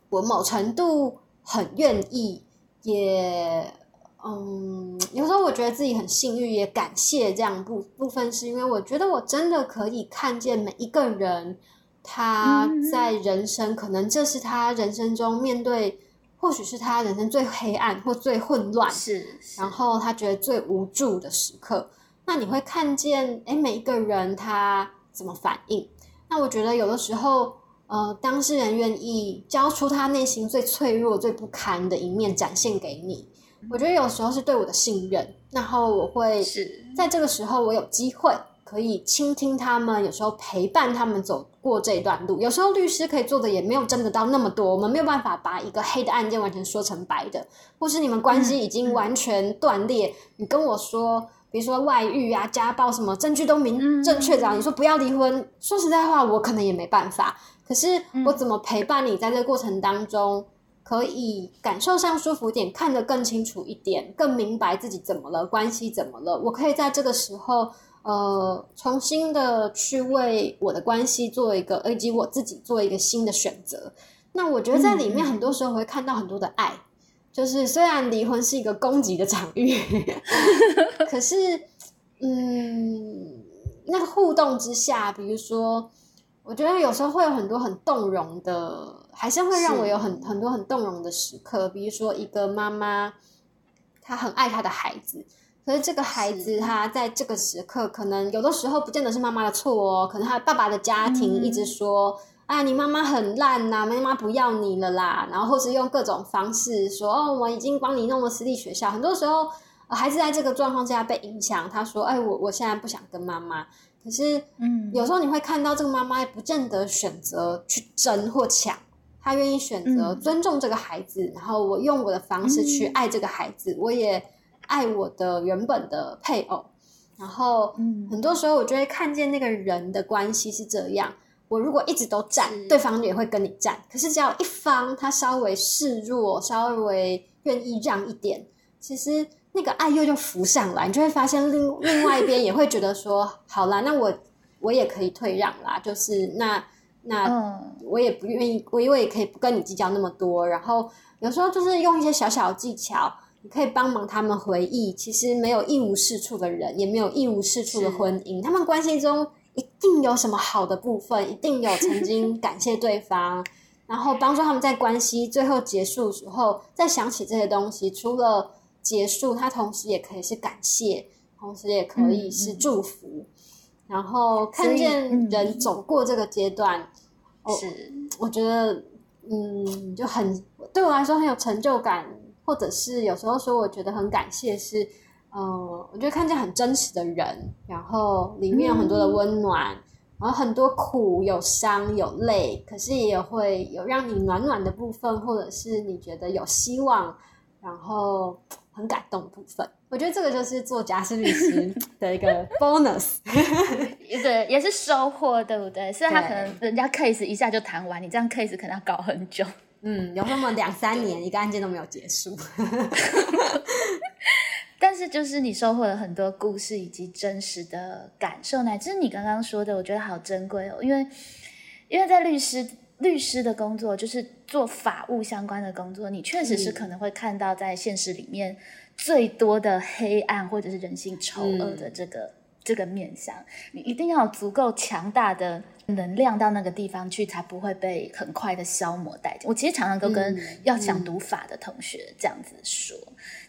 Speaker 1: 我某程度很愿意，也嗯，有时候我觉得自己很幸运，也感谢这样部部分，是因为我觉得我真的可以看见每一个人他
Speaker 2: 嗯
Speaker 1: 在人生，可能这是他人生中面对，或许是他人生最黑暗或最混乱，
Speaker 2: 是，是。
Speaker 1: 然后他觉得最无助的时刻，那你会看见，哎，每一个人他怎么反应？那我觉得有的时候，呃，当事人愿意交出他内心最脆弱、最不堪的一面展现给你，我觉得有时候是对我的信任，然后我会
Speaker 2: 是。
Speaker 1: 在这个时候，我有机会可以倾听他们，有时候陪伴他们走过这一段路。有时候律师可以做的也没有真的到那么多，我们没有办法把一个黑的案件完全说成白的，或是你们关系已经完全断裂，你跟我说。比如说外遇啊、家暴什么，证据都明
Speaker 2: 嗯
Speaker 1: 正确着，你说不要离婚，说实在话，我可能也没办法。可是
Speaker 2: 嗯
Speaker 1: 我怎么陪伴你，在这个过程当中，可以感受上舒服点，看得更清楚一点，更明白自己怎么了，关系怎么了。我可以在这个时候，呃，重新的去为我的关系做一个，以及我自己做一个新的选择。那我觉得在里面，很多时候我会看到很多的爱。就是虽然离婚是一个攻击的场域，<laughs> 可是，嗯，那个互动之下，比如说，我觉得有时候会有很多很动容的，还是会让我有很很多很动容的时刻。比如说，一个妈妈，她很爱她的孩子，可是这个孩子他在这个时刻，可能有的时候不见得是妈妈的错哦，可能他爸爸的家庭
Speaker 2: 嗯
Speaker 1: 一直说。啊，你妈妈很烂呐、妈妈不要你了啦，然后或是用各种方式说，哦，我已经帮你弄了私立学校。很多时候，呃孩子在这个状况下被影响，他说，哎，我我现在不想跟妈妈。可是，
Speaker 2: 嗯
Speaker 1: 有时候你会看到这个妈妈也不见得选择去争或抢，她愿意选择
Speaker 2: 嗯
Speaker 1: 尊重这个孩子，然后我用我的方式去
Speaker 2: 嗯
Speaker 1: 爱这个孩子，我也爱我的原本的配偶。然后，
Speaker 2: 嗯
Speaker 1: 很多时候我就会看见那个人的关系是这样。我如果一直都站，
Speaker 2: 是
Speaker 1: 对方也会跟你站。可是只要一方他稍微示弱，稍微愿意让一点，其实那个爱又就浮上来，你就会发现另另外一边也会觉得说，<laughs> 好啦，那我我也可以退让啦。就是那那我也不愿意，我因为也可以不跟你计较那么多。然后有时候就是用一些小小的技巧，你可以帮忙他们回忆，其实没有一无是处的人，也没有一无是处的婚姻，他们关系中一定有什么好的部分，一定有曾经感谢对方，<laughs> 然后帮助他们在关系最后结束时候再想起这些东西。除了结束，它同时也可以是感谢，同时也可以是祝福。然后看见人走过这个阶段，
Speaker 2: 是
Speaker 1: 我觉得，嗯，就很对我来说很有成就感，或者是有时候说我觉得很感谢，是，嗯，我觉得看见很真实的人，然后里面有很多的温暖，然后很多苦有伤有泪，可是也会有让你暖暖的部分，或者是你觉得有希望，然后。很感动的部分，我觉得这个就是做家事律师的一个 <laughs> bonus，
Speaker 2: 对，也是收获，对不对？虽然他可能人家 case 一下就谈完，你这样 case 可能要搞很久，
Speaker 1: 嗯，有那么两三年，一个案件都没有结束。<laughs>
Speaker 2: 但是就是你收获了很多故事以及真实的感受，乃至你刚刚说的，我觉得好珍贵哦，因为因为在律师。律师的工作就是做法务相关的工作，你确实是可能会看到在现实里面最多的黑暗或者是人性丑恶的这个这个面相。你一定要有足够强大的能量到那个地方去，才不会被很快的消磨殆尽。我其实常常都跟要想读法的同学这样子说，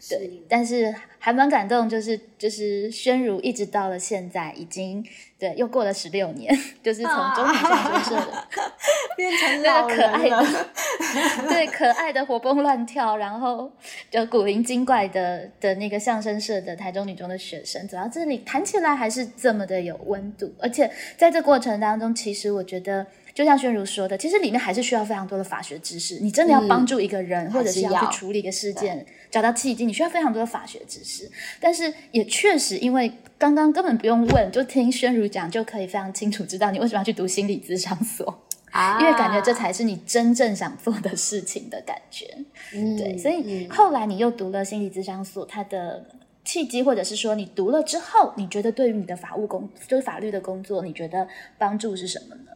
Speaker 2: 对，但是还蛮感动，就是就是宣如一直到了现在已经。对，又过了十六年，<laughs> 就是从中女相声社的 <laughs>
Speaker 1: 变成那
Speaker 2: 个可爱的，<laughs> 对可爱的活蹦乱跳，然后就古灵精怪的的那个相声社的台中女中的学生，走到这里谈起来还是这么的有温度，而且在这过程当中，其实我觉得。就像宣如说的，其实里面还是需要非常多的法学知识。你真的要帮助一个人，或者是要去处理一个事件，找到契机，你需要非常多的法学知识。但是也确实，因为刚刚根本不用问，就听宣如讲，就可以非常清楚知道你为什么要去读心理咨商所 <laughs> 啊，因为感觉这才是你真正想做的事情的感觉。对，所以后来你又读了心理咨商所，它的契机，或者是说你读了之后，你觉得对于你的法务工，就是法律的工作，你觉得帮助是什么呢？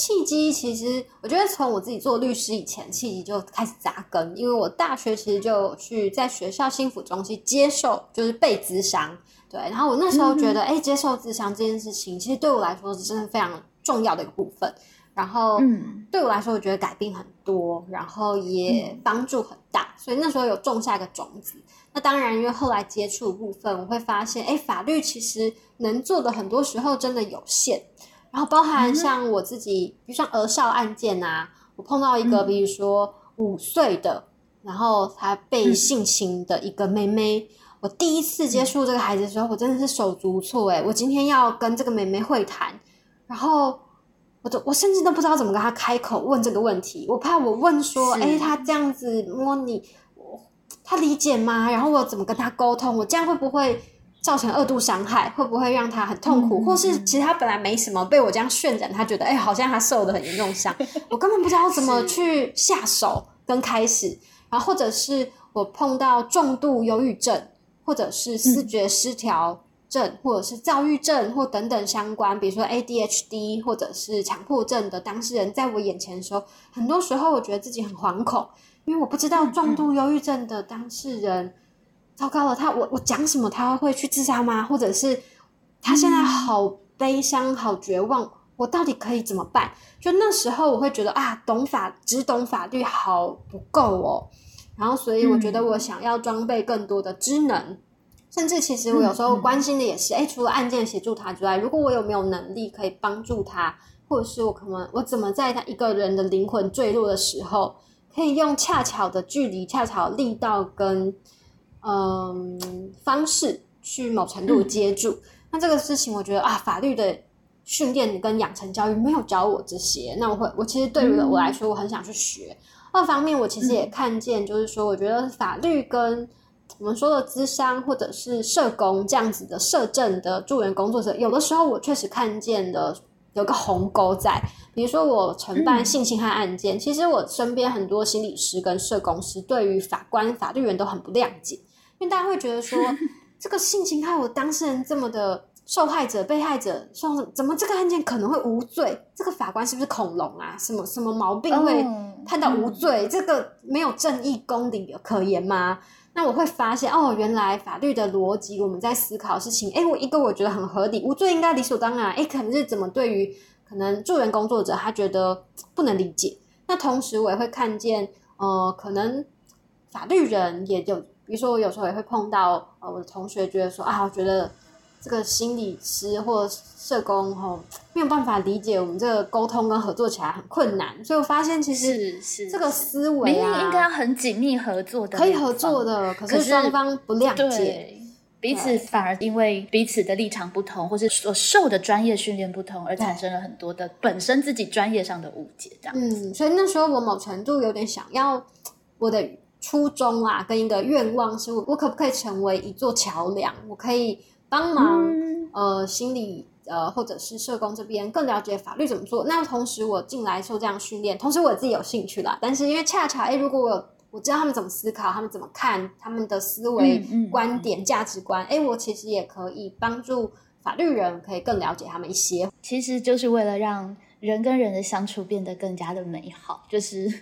Speaker 1: 契机其实，我觉得从我自己做律师以前，契机就开始扎根。因为我大学其实就去在学校心辅中心接受，就是被咨商。对，然后我那时候觉得，哎，接受咨商这件事情，其实对我来说是真的非常重要的一个部分。然后，嗯，对我来说，我觉得改变很多，然后也帮助很大。所以那时候有种下一个种子。那当然，因为后来接触部分，我会发现，哎，法律其实能做的很多时候真的有限。然后包含像我自己，比如像儿少案件啊，我碰到一个，比如说五岁的，然后他被性侵的一个妹妹，我第一次接触这个孩子的时候，我真的是手足无措哎！我今天要跟这个妹妹会谈，然后我都我甚至都不知道怎么跟他开口问这个问题，我怕我问说，哎，他这样子摸你，他理解吗？然后我怎么跟他沟通？我这样会不会？造成二度伤害，会不会让他很痛苦？或是其实他本来没什么，被我这样渲染，他觉得哎，好像他受的很严重伤。<laughs> 我根本不知道怎么去下手跟开始。然后或者是我碰到重度忧郁症，或者是视觉失调症，或者是躁郁症或等等相关，比如说 ADHD 或者是强迫症的当事人，在我眼前的时候，很多时候我觉得自己很惶恐，因为我不知道重度忧郁症的当事人。糟糕了，他我我讲什么他会去自杀吗？或者是他现在好悲伤、好绝望，我到底可以怎么办？就那时候我会觉得啊，懂法只懂法律好不够哦。然后所以我觉得我想要装备更多的知能，甚至其实我有时候关心的也是，哎，除了案件协助他之外，如果我有没有能力可以帮助他，或者是我可能我怎么在他一个人的灵魂坠落的时候，可以用恰巧的距离、恰巧力道跟。嗯，方式去某程度接住，那这个事情我觉得啊，法律的训练跟养成教育没有教我这些，那我会，我其实对于我来说，我很想去学。二方面，我其实也看见，就是说，我觉得法律跟我们说的资商或者是社工这样子的社政的助人工作者，有的时候我确实看见的。有个鸿沟在，比如说我承办性侵害案件，其实我身边很多心理师跟社工师对于法官、法律人都很不谅解，因为大家会觉得说，<laughs> 这个性侵害我当事人这么的受害者、被害者说怎么这个案件可能会无罪？这个法官是不是恐龙啊？什么什么毛病会判到无罪？这个没有正义公理可言吗？那我会发现哦，原来法律的逻辑，我们在思考事情。哎，我一个我觉得很合理，无罪应该理所当然。哎，可能是怎么对于可能助人工作者，他觉得不能理解。那同时我也会看见，呃，可能法律人也有，比如说我有时候也会碰到，呃，我的同学觉得说啊，我觉得。这个心理师或社工吼没有办法理解我们这个沟通跟合作起来很困难，所以我发现其实这个思维啊，
Speaker 2: 应该要很紧密合作的，
Speaker 1: 可以合作的，可是双方不谅解，
Speaker 2: 彼此反而因为彼此的立场不同，或是所受的专业训练不同，而产生了很多的本身自己专业上的误解。这样，
Speaker 1: 嗯，所以那时候我某程度有点想要我的初衷啊，跟一个愿望是，我可不可以成为一座桥梁？我可以。帮忙，呃，心理，呃，或者是社工这边更了解法律怎么做。那同时，我进来受这样训练，同时我自己有兴趣啦。但是因为恰巧，哎，如果我有我知道他们怎么思考，他们怎么看，他们的思维、观点、价值观，哎，我其实也可以帮助法律人可以更了解他们一些。
Speaker 2: 其实就是为了让人跟人的相处变得更加的美好。<laughs> 就是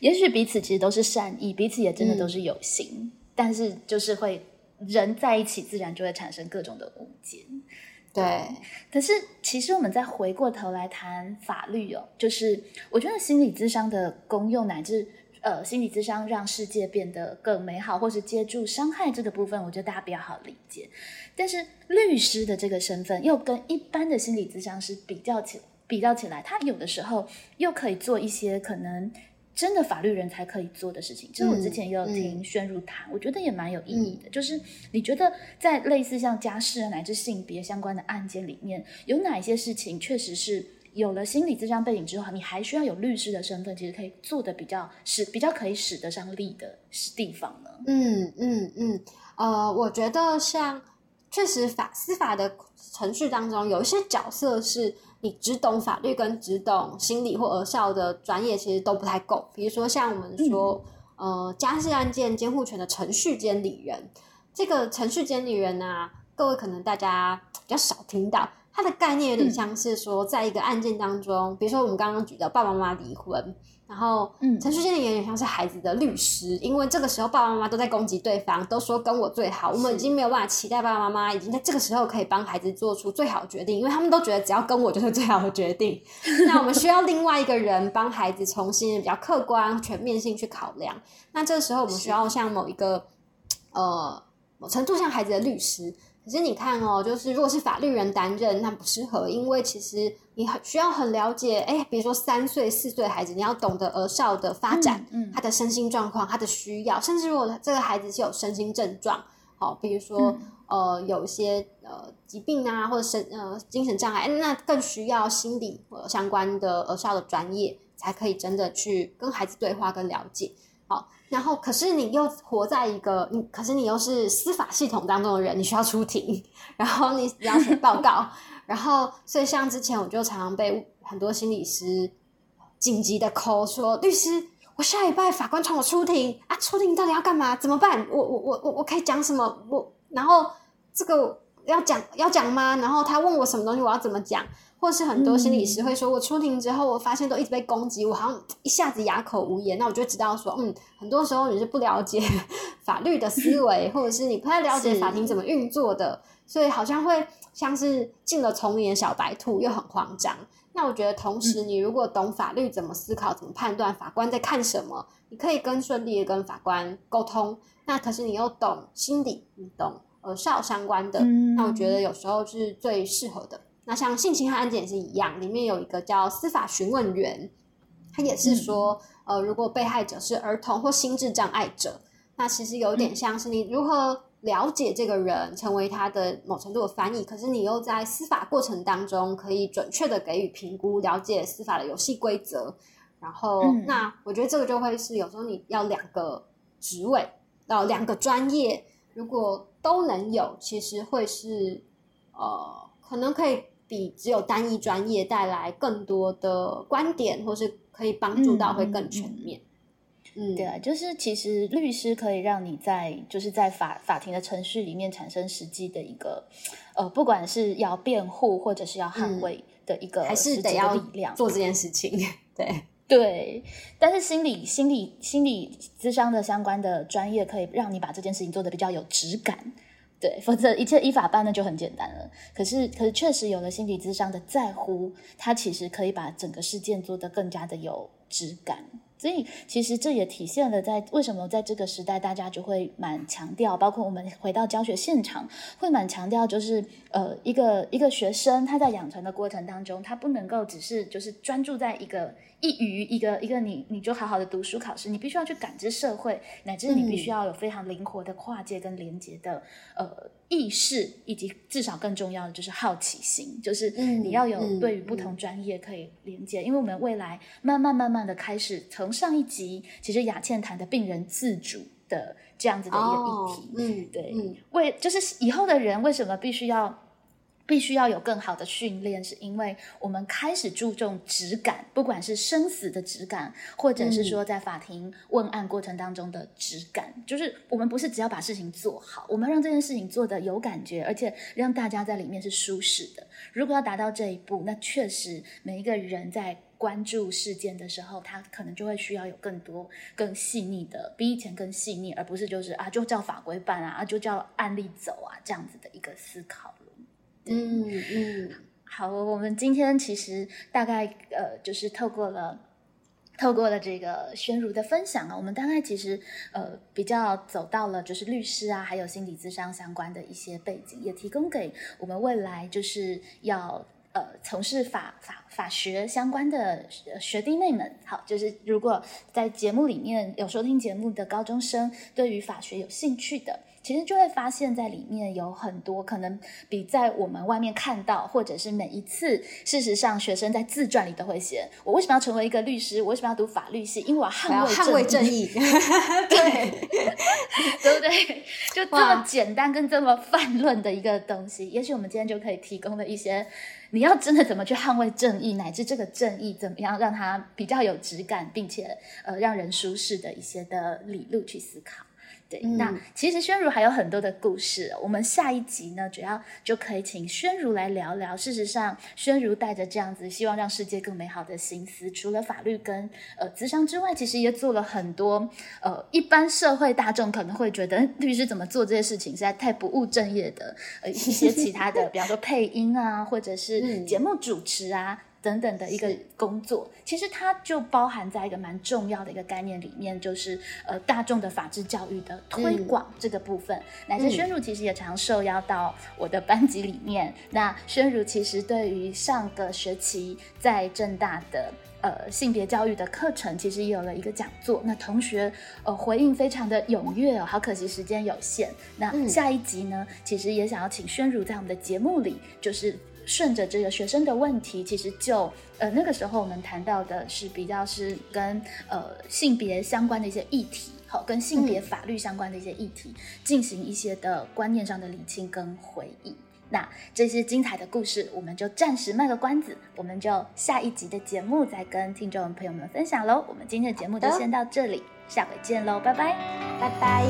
Speaker 2: 也许彼此其实都是善意，彼此也真的都是有心，但是就是会。人在一起，自然就会产生各种的误解。
Speaker 1: 对，
Speaker 2: 可是其实我们再回过头来谈法律哦，就是我觉得心理智商的功用，乃至呃心理智商让世界变得更美好，或是接住伤害这个部分，我觉得大家比较好理解。但是律师的这个身份，又跟一般的心理智商师比较起比较起来，他有的时候又可以做一些可能。真的法律人才可以做的事情，其实我之前也有听宣如谈，我觉得也蛮有意义的。就是你觉得在类似像家事乃至性别相关的案件里面，有哪一些事情确实是有了心理咨商背景之后，你还需要有律师的身份，其实可以做的比较使比较可以使得上力的地方呢？
Speaker 1: 嗯嗯嗯，呃，我觉得像确实法司法的程序当中，有一些角色是。你只懂法律跟只懂心理或儿少的专业，其实都不太够。比如说，像我们说，呃，家事案件监护权的程序监理人，这个程序监理人呢，各位可能大家比较少听到，它的概念有点像是说，在一个案件当中，比如说我们刚刚举的爸爸妈妈离婚。然后，嗯，陈淑娟的有点像是孩子的律师，因为这个时候爸爸妈妈都在攻击对方，都说跟我最好，我们已经没有办法期待爸爸妈妈已经在这个时候可以帮孩子做出最好的决定，因为他们都觉得只要跟我就是最好的决定。<laughs> 那我们需要另外一个人帮孩子重新比较客观、全面性去考量。那这时候我们需要像某一个呃某程度像孩子的律师。可是你看哦，就是如果是法律人担任，那不适合，因为其实你很需要很了解，哎，比如说三岁、四岁的孩子，你要懂得儿少的发展，嗯，他的身心状况，他的需要，甚至如果这个孩子是有身心症状，好，比如说呃有一些呃疾病啊，或者神呃精神障碍，那更需要心理相关的儿少的专业，才可以真的去跟孩子对话跟了解。好，然后可是你又活在一个，你可是你又是司法系统当中的人，你需要出庭，然后你要写报告，然后所以像之前我就常常被很多心理师紧急的 call 说，律师，我下礼拜法官传我出庭啊，出庭到底要干嘛？怎么办？我我我我我可以讲什么？我然后这个要讲要讲吗？然后他问我什么东西，我要怎么讲？或是很多心理师会说，我出庭之后，我发现都一直被攻击，我好像一下子哑口无言。那我就知道说，嗯，很多时候你是不了解 <laughs> 法律的思 <laughs> 维，或者是你不太了解法庭怎么运作的，所以好像会像是进了丛林的小白兔，又很慌张。那我觉得，同时你如果懂法律怎么思考、怎么判断，法官在看什么，你可以更顺利的跟法官沟通。那可是你又懂心理，你懂呃少相关的，那我觉得有时候是最适合的。那像性侵害案件也是一样，里面有一个叫司法询问员，他也是说，呃，如果被害者是儿童或心智障碍者，那其实有点像是你如何了解这个人，成为他的某程度的翻译，可是你又在司法过程当中可以准确的给予评估，了解司法的游戏规则。然后，那我觉得这个就会是有时候你要两个职位，呃，两个专业，如果都能有，其实会是呃，可能可以。比只有单一专业带来更多的观点，或是可以帮助到会更全面。嗯，
Speaker 2: 对啊，就是其实律师可以让你在就是在法法庭的程序里面产生实际的一个呃，不管是要辩护或者是要捍卫的一个
Speaker 1: 嗯还是得要
Speaker 2: 力量。
Speaker 1: 做这件事情。对，
Speaker 2: 对，但是心理心理心理咨商的相关的专业可以让你把这件事情做得比较有质感。对，否则一切依法办那就很简单了。可是，可是确实有了心理智商的在乎，它其实可以把整个事件做得更加的有质感。所以，其实这也体现了在为什么在这个时代，大家就会蛮强调，包括我们回到教学现场，会蛮强调，就是呃，一个一个学生他在养成的过程当中，他不能够只是就是专注在一个一于一个一个你你就好好的读书考试，你必须要去感知社会，乃至你必须要有非常灵活的跨界跟连接的呃意识，以及至少更重要的就是好奇心，就是
Speaker 1: 嗯
Speaker 2: 你要有
Speaker 1: 嗯
Speaker 2: 对于不同专业可以连接，因为我们未来慢慢慢慢的开始，从上一集其实雅倩谈的病人自主的这样子的一个议题，
Speaker 1: 嗯，
Speaker 2: 对
Speaker 1: 嗯。
Speaker 2: 为就是以后的人为什么必须要必须要有更好的训练，是因为我们开始注重质感，不管是生死的质感，或者是说在法庭问案过程当中的质感，就是我们不是只要把事情做好，我们让这件事情做的有感觉，而且让大家在里面是舒适的。如果要达到这一步，那确实每一个人在关注事件的时候，他可能就会需要有更多、更细腻的，比以前更细腻，而不是就是啊，就照法规办啊，啊就照案例走啊，这样子的一个思考了。
Speaker 1: 嗯嗯
Speaker 2: 好，我们今天其实大概呃，就是透过了。透过了这个宣如的分享啊，我们大概其实呃比较走到了就是律师啊，还有心理咨商相关的一些背景，也提供给我们未来就是要呃从事法法法学相关的学弟妹们。好，就是如果在节目里面有收听节目的高中生，对于法学有兴趣的。其实就会发现，在里面有很多可能比在我们外面看到，或者是每一次，事实上学生在自传里都会写：我为什么要成为一个律师？我为什么要读法律系？因为我要
Speaker 1: 捍
Speaker 2: 捍卫正
Speaker 1: 卫正义。<laughs> <laughs> 对，<laughs>
Speaker 2: 对不对？就这么简单跟这么泛论的一个东西，也许我们今天就可以提供的一些，你要真的怎么去捍卫正义，乃至这个正义怎么样让它比较有质感，并且呃让人舒适的一些的理路去思考。对，
Speaker 1: 嗯
Speaker 2: 那其实宣如还有很多的故事，我们下一集呢，主要就可以请宣如来聊聊。事实上，宣如带着这样子希望让世界更美好的心思，除了法律跟呃咨商之外，其实也做了很多呃一般社会大众可能会觉得嗯 <laughs> 律师怎么做这些事情实在太不务正业的呃一些其他的，<laughs> 比方说配音啊，或者是
Speaker 1: 嗯
Speaker 2: 节目主持啊。等等的一个工作，其实它就包含在一个蛮重要的一个概念里面，就是呃大众的法治教育的推广这个部分。乃至
Speaker 1: 嗯
Speaker 2: 宣如其实也常受邀到我的班级里面。那宣如其实对于上个学期在正大的。呃，性别教育的课程其实也有了一个讲座，那同学呃回应非常的踊跃哦，好可惜时间有限。那
Speaker 1: 嗯
Speaker 2: 下一集呢，其实也想要请宣如在我们的节目里，就是顺着这个学生的问题，其实就呃那个时候我们谈到的是比较是跟呃性别相关的一些议题，好，跟性别法律相关的一些议题，进行一些的观念上的理清跟回忆。那这些精彩的故事，我们就暂时卖个关子，我们就下一集的节目再跟听众朋友们分享喽。我们今天的节目就先到这里，下回见喽，拜拜。
Speaker 1: 拜拜。